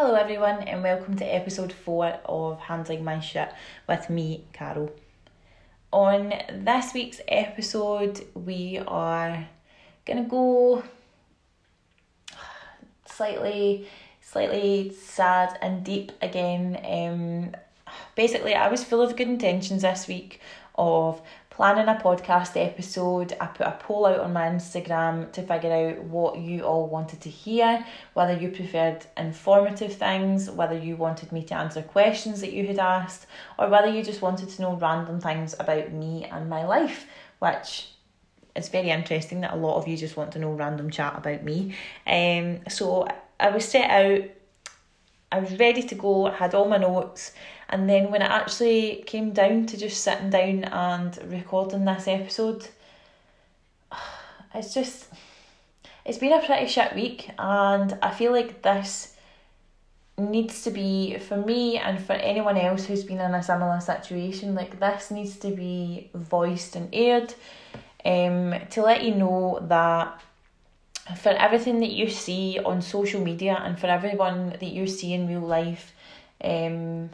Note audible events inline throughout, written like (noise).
Hello, everyone, and welcome to episode four of Handling My Shit with me, Carol. On this week's episode, we are gonna go slightly, slightly sad and deep again. Um, basically, I was full of good intentions this week of planning a podcast episode. I put a poll out on my Instagram to figure out what you all wanted to hear, whether you preferred informative things, whether you wanted me to answer questions that you had asked, or whether you just wanted to know random things about me and my life, which it's very interesting that a lot of you just want to know random chat about me. Um, so I was set out, I was ready to go, I had all my notes. And then when it actually came down to just sitting down and recording this episode, (sighs) it's just, it's been a pretty shit week. And I feel like this needs to be, for me and for anyone else who's been in a similar situation, like this needs to be voiced and aired um, to let you know that for everything that you see on social media and for everyone that you see in real life, um,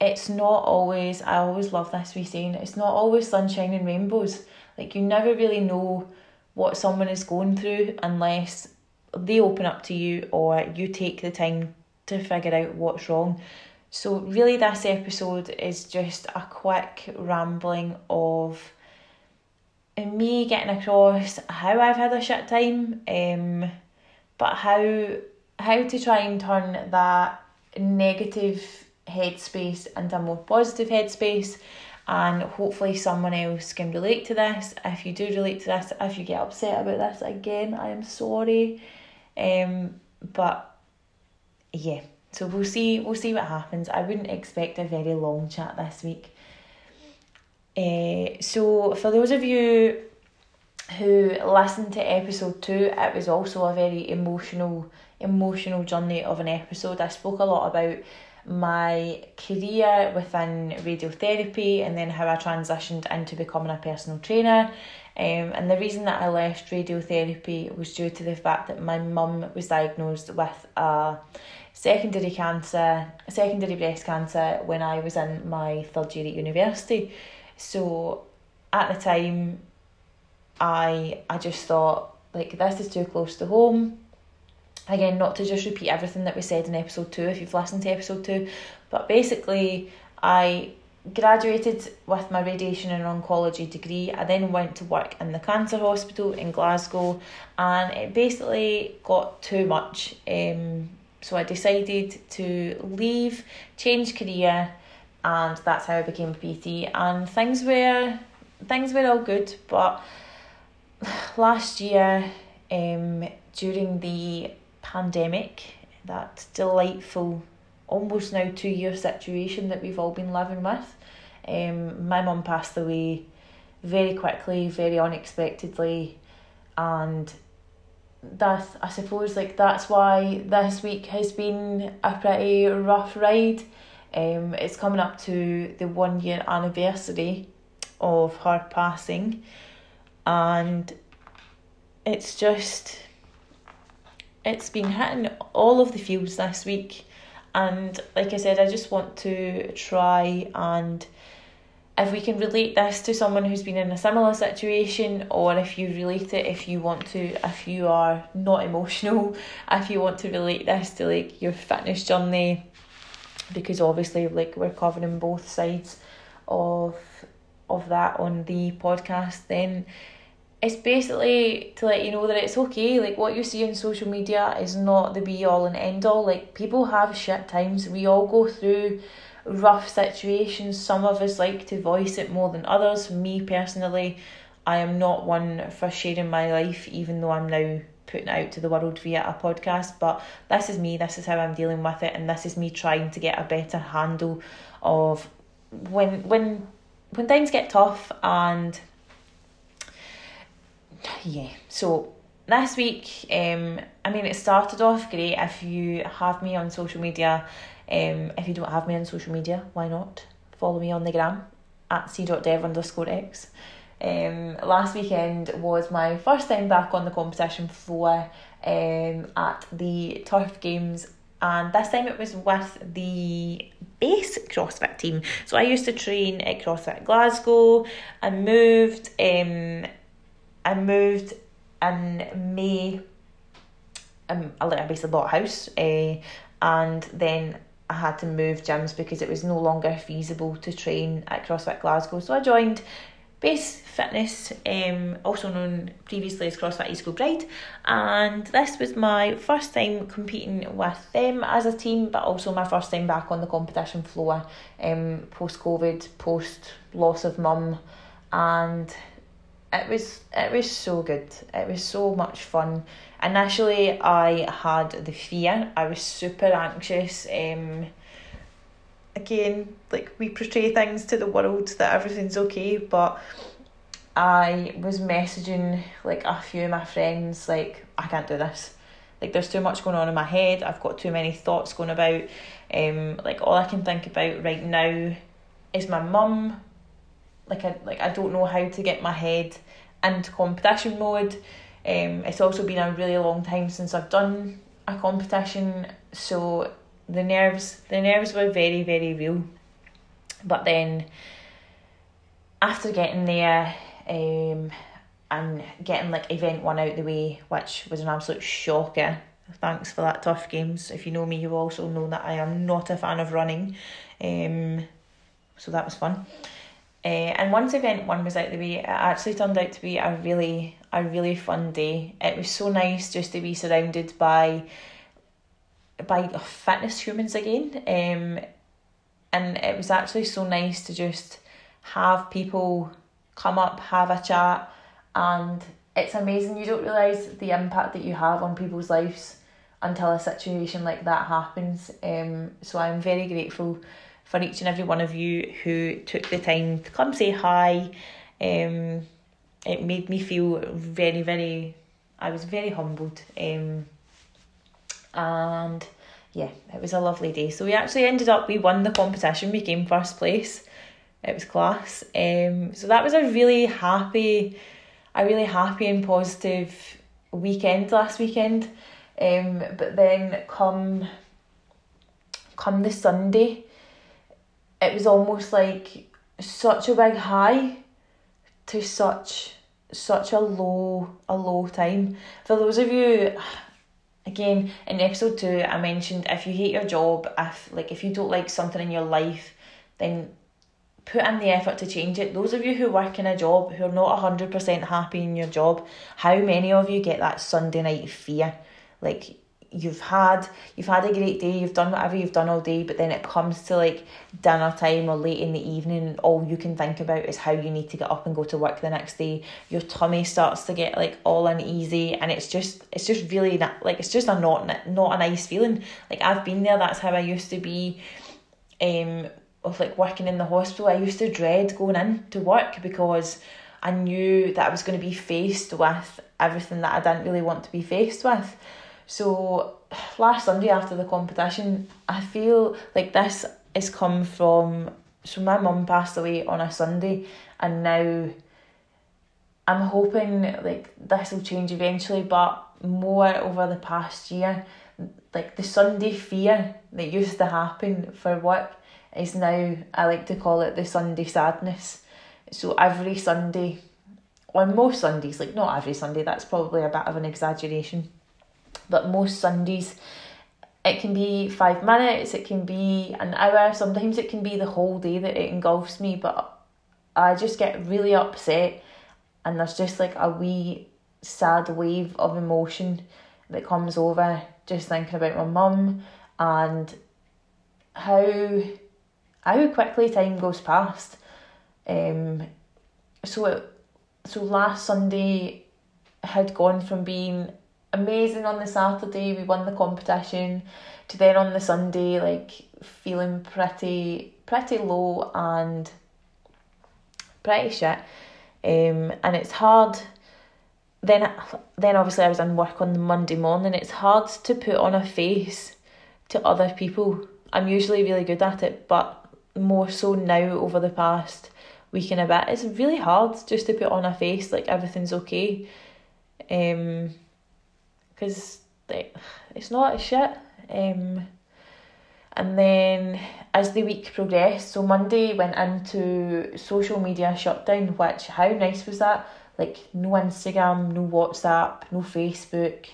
it's not always I always love this we saying it's not always sunshine and rainbows. Like you never really know what someone is going through unless they open up to you or you take the time to figure out what's wrong. So really this episode is just a quick rambling of me getting across how I've had a shit time, um, but how how to try and turn that negative headspace and a more positive headspace and hopefully someone else can relate to this. If you do relate to this if you get upset about this again i am sorry. Um but yeah. So we'll see we'll see what happens. I wouldn't expect a very long chat this week. Uh, so for those of you who listened to episode two it was also a very emotional emotional journey of an episode. I spoke a lot about my career within radiotherapy and then how I transitioned into becoming a personal trainer. Um, and the reason that I left radiotherapy was due to the fact that my mum was diagnosed with a secondary cancer, secondary breast cancer, when I was in my third year at university. So at the time, I I just thought like this is too close to home again, not to just repeat everything that we said in episode two if you've listened to episode two, but basically, I graduated with my radiation and oncology degree. I then went to work in the cancer hospital in Glasgow, and it basically got too much. Um, so I decided to leave, change career, and that's how I became a PT. And things were things were all good, but (sighs) last year, um, during the pandemic, that delightful, almost now two year situation that we've all been living with. Um, my mum passed away very quickly, very unexpectedly, and that I suppose like that's why this week has been a pretty rough ride. Um, it's coming up to the one year anniversary of her passing, and it's just it's been hitting all of the fields this week. And like I said, I just want to try and if we can relate this to someone who's been in a similar situation, or if you relate it, if you want to, if you are not emotional, (laughs) if you want to relate this to like your fitness journey, because obviously, like we're covering both sides of of that on the podcast, then it's basically to let you know that it's okay. Like what you see on social media is not the be all and end all. Like people have shit times. We all go through rough situations. Some of us like to voice it more than others. Me personally, I am not one for sharing my life, even though I'm now putting it out to the world via a podcast. But this is me, this is how I'm dealing with it, and this is me trying to get a better handle of when when when things get tough and yeah, so this week, um, I mean, it started off great. If you have me on social media, um, if you don't have me on social media, why not? Follow me on the gram at c.dev underscore x. Um, last weekend was my first time back on the competition floor um, at the Turf Games and this time it was with the base CrossFit team. So I used to train at CrossFit Glasgow. I moved. Um, I moved in May. Um, I basically bought a house, uh, and then I had to move gyms because it was no longer feasible to train at CrossFit Glasgow. So I joined Base Fitness, um, also known previously as CrossFit East Kilbride, and this was my first time competing with them as a team, but also my first time back on the competition floor, um, post COVID, post loss of mum, and it was it was so good. It was so much fun. Initially, I had the fear. I was super anxious. Um, again, like we portray things to the world that everything's okay, but I was messaging like a few of my friends, like, I can't do this. Like there's too much going on in my head. I've got too many thoughts going about. Um, like all I can think about right now is my mum. Like I like I don't know how to get my head into competition mode. Um, it's also been a really long time since I've done a competition, so the nerves the nerves were very very real. But then after getting there um, and getting like event one out the way which was an absolute shocker thanks for that Turf Games. If you know me you also know that i am not a fan of running. Um, so that was fun uh, and once event one was out the way it actually turned out to be a really a really fun day it was so nice just to be surrounded by by fitness humans again. Um, and it was actually so nice to just have people come up, have a chat, and it's amazing. You don't realise the impact that you have on people's lives until a situation like that happens. Um, so I'm very grateful for each and every one of you who took the time to come say hi. Um, it made me feel very, very, I was very humbled. Um, and yeah, it was a lovely day. So we actually ended up, we won the competition, we came first place. It was class. Um, so that was a really happy, a really happy and positive weekend last weekend. Um, but then come, come the Sunday, it was almost like such a big high to such such a low a low time. For those of you again in episode two i mentioned if you hate your job if like if you don't like something in your life then put in the effort to change it those of you who work in a job who are not 100% happy in your job how many of you get that sunday night fear like you've had you've had a great day you've done whatever you've done all day but then it comes to like dinner time or late in the evening and all you can think about is how you need to get up and go to work the next day. Your tummy starts to get like all uneasy and it's just it's just really not like it's just a not not a nice feeling. Like I've been there that's how I used to be um of like working in the hospital. I used to dread going in to work because I knew that I was going to be faced with everything that I didn't really want to be faced with so last Sunday after the competition, I feel like this has come from so my mum passed away on a Sunday and now I'm hoping like this will change eventually but more over the past year like the Sunday fear that used to happen for work is now I like to call it the Sunday sadness. So every Sunday on most Sundays, like not every Sunday, that's probably a bit of an exaggeration but most Sundays it can be five minutes, it can be an hour, sometimes it can be the whole day that it engulfs me, but I just get really upset and there's just like a wee sad wave of emotion that comes over just thinking about my mum and how how quickly time goes past. Um so it, so last Sunday had gone from being amazing on the Saturday. We won the competition. To then on the Sunday, like feeling pretty pretty low and pretty shit. Um, and it's hard. Then then obviously I was in work on the Monday morning. It's hard to put on a face to other people. I'm usually really good at it, but more so now over the past week and a bit, it's really hard just to put on a face like everything's okay. Um, because it's not a shit. Um, and then as the week progressed, so Monday went into social media shutdown, which how nice was that? Like no Instagram, no WhatsApp, no Facebook.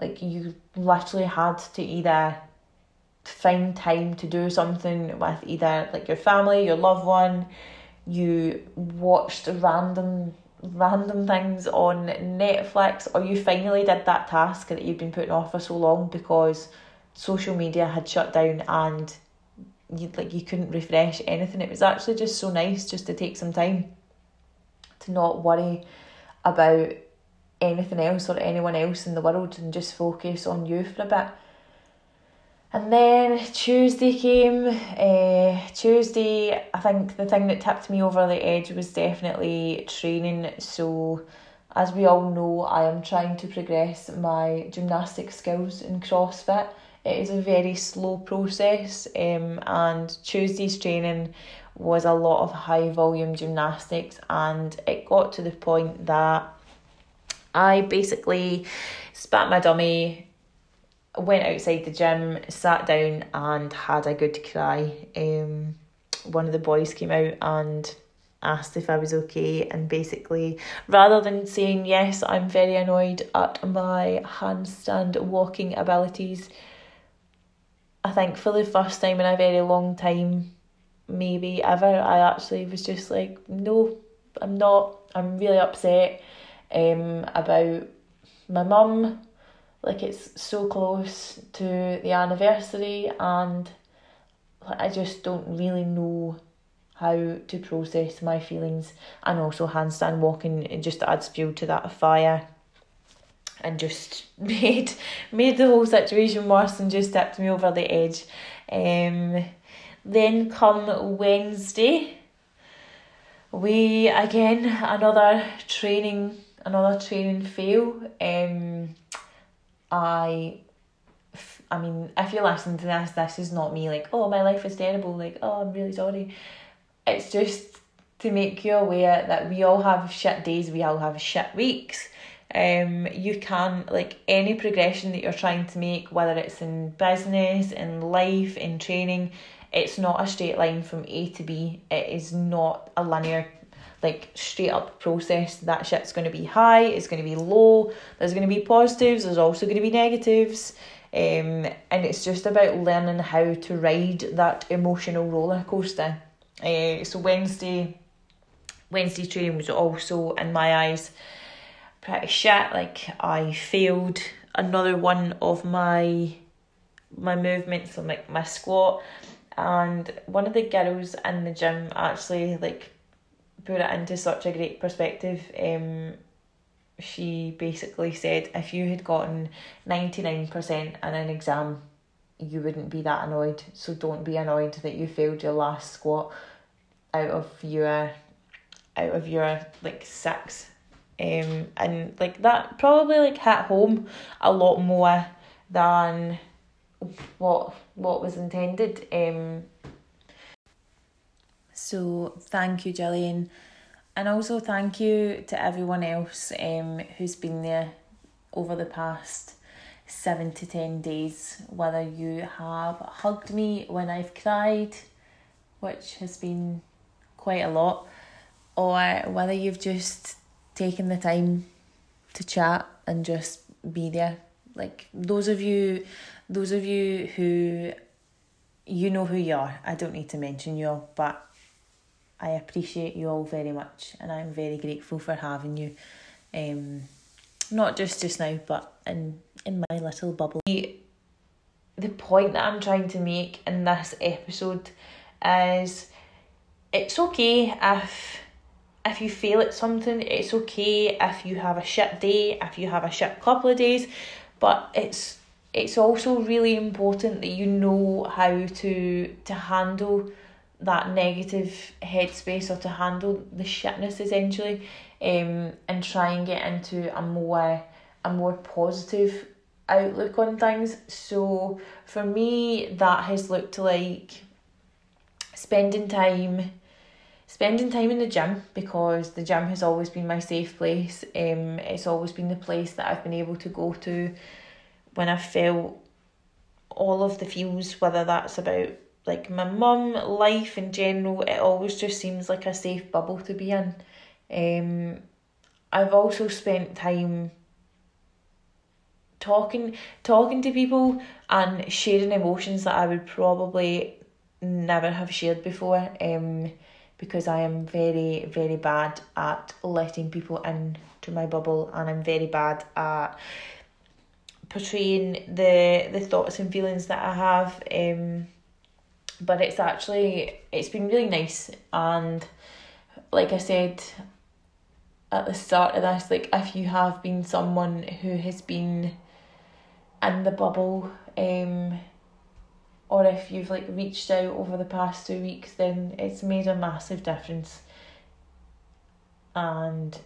Like you literally had to either find time to do something with either like your family, your loved one, you watched random random things on Netflix or you finally did that task that you've been putting off for so long because social media had shut down and you like you couldn't refresh anything. It was actually just so nice just to take some time to not worry about anything else or anyone else in the world and just focus on you for a bit. And then Tuesday came. Uh, Tuesday, I think the thing that tipped me over the edge was definitely training. So, as we all know, I am trying to progress my gymnastic skills in CrossFit. It is a very slow process, um, and Tuesday's training was a lot of high volume gymnastics, and it got to the point that I basically spat my dummy went outside the gym, sat down, and had a good cry. Um, one of the boys came out and asked if I was okay, and basically, rather than saying yes, I'm very annoyed at my handstand walking abilities. I think for the first time in a very long time, maybe ever, I actually was just like, no, I'm not. I'm really upset um, about my mum like it's so close to the anniversary and I just don't really know how to process my feelings and also handstand walking it just adds fuel to that fire and just (laughs) made made the whole situation worse and just tipped me over the edge. Um then come Wednesday we again another training another training fail. Um I I mean, if you're listening to this, this is not me like, oh, my life is terrible, like, oh, I'm really sorry. It's just to make you aware that we all have shit days, we all have shit weeks. Um, you can like any progression that you're trying to make, whether it's in business, in life, in training, it's not a straight line from A to B. It is not a linear like straight up process that shit's going to be high it's going to be low there's going to be positives there's also going to be negatives um, and it's just about learning how to ride that emotional roller coaster. Uh, so wednesday wednesday training was also in my eyes pretty shit. Like i failed another one of my my movements like my squat and one of the girls in the gym actually like put it into such a great perspective. Um, she basically said if you had gotten 99% in an exam, you wouldn't be that annoyed. So don't be annoyed that you failed your last squat out of your out of your like six. Um and like that probably like hit home a lot more than what what was intended. Um so thank you, Gillian. And also thank you to everyone else um, who's been there over the past seven to ten days. Whether you have hugged me when I've cried, which has been quite a lot, or whether you've just taken the time to chat and just be there. Like those of you those of you who you know who you are. I don't need to mention you all, but I appreciate you all very much and I'm very grateful for having you. Um, not just just now, but in in my little bubble. The, the point that I'm trying to make in this episode is it's okay if if you fail at something, it's okay if you have a shit day, if you have a shit couple of days, but it's it's also really important that you know how to to handle that negative headspace or to handle the shitness essentially um, and try and get into a more a more positive outlook on things. So for me that has looked like spending time spending time in the gym because the gym has always been my safe place. Um it's always been the place that I've been able to go to when I felt all of the feels, whether that's about like my mum, life in general, it always just seems like a safe bubble to be in. Um, I've also spent time talking talking to people and sharing emotions that I would probably never have shared before. Um, because I am very very bad at letting people into my bubble, and I'm very bad at portraying the the thoughts and feelings that I have. Um, but it's actually it's been really nice and like I said at the start of this, like if you have been someone who has been in the bubble, um, or if you've like reached out over the past two weeks, then it's made a massive difference. And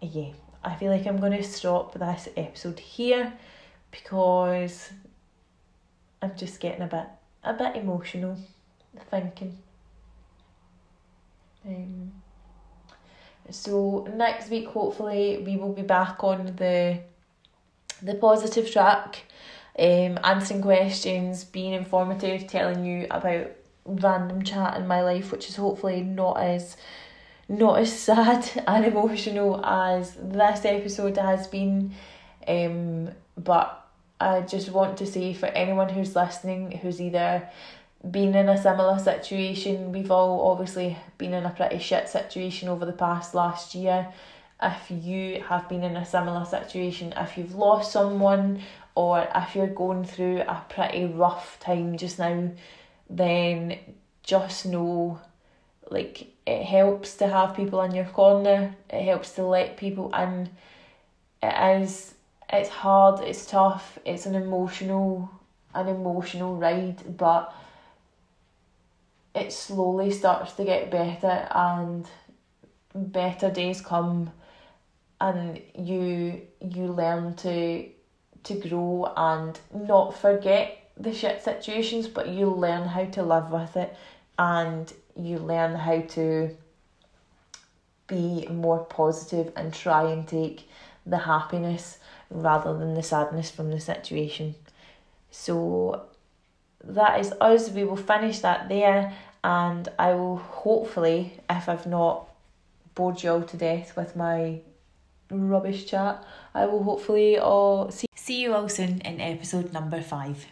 yeah, I feel like I'm to stop this episode here because I'm just getting a bit a bit emotional thinking. Um, so next week hopefully we will be back on the the positive track, um, answering questions, being informative, telling you about random chat in my life, which is hopefully not as not as (laughs) sad and emotional as this episode has been. Um, but I just want to say for anyone who's listening who's either been in a similar situation, we've all obviously been in a pretty shit situation over the past last year. If you have been in a similar situation, if you've lost someone, or if you're going through a pretty rough time just now, then just know like it helps to have people in your corner, it helps to let people in. It is it's hard, it's tough, it's an emotional an emotional ride, but it slowly starts to get better and better days come and you you learn to to grow and not forget the shit situations but you learn how to live with it and you learn how to be more positive and try and take the happiness rather than the sadness from the situation. So that is us. We will finish that there, and I will hopefully, if I've not bored you all to death with my rubbish chat, I will hopefully all see, see you all soon in episode number five.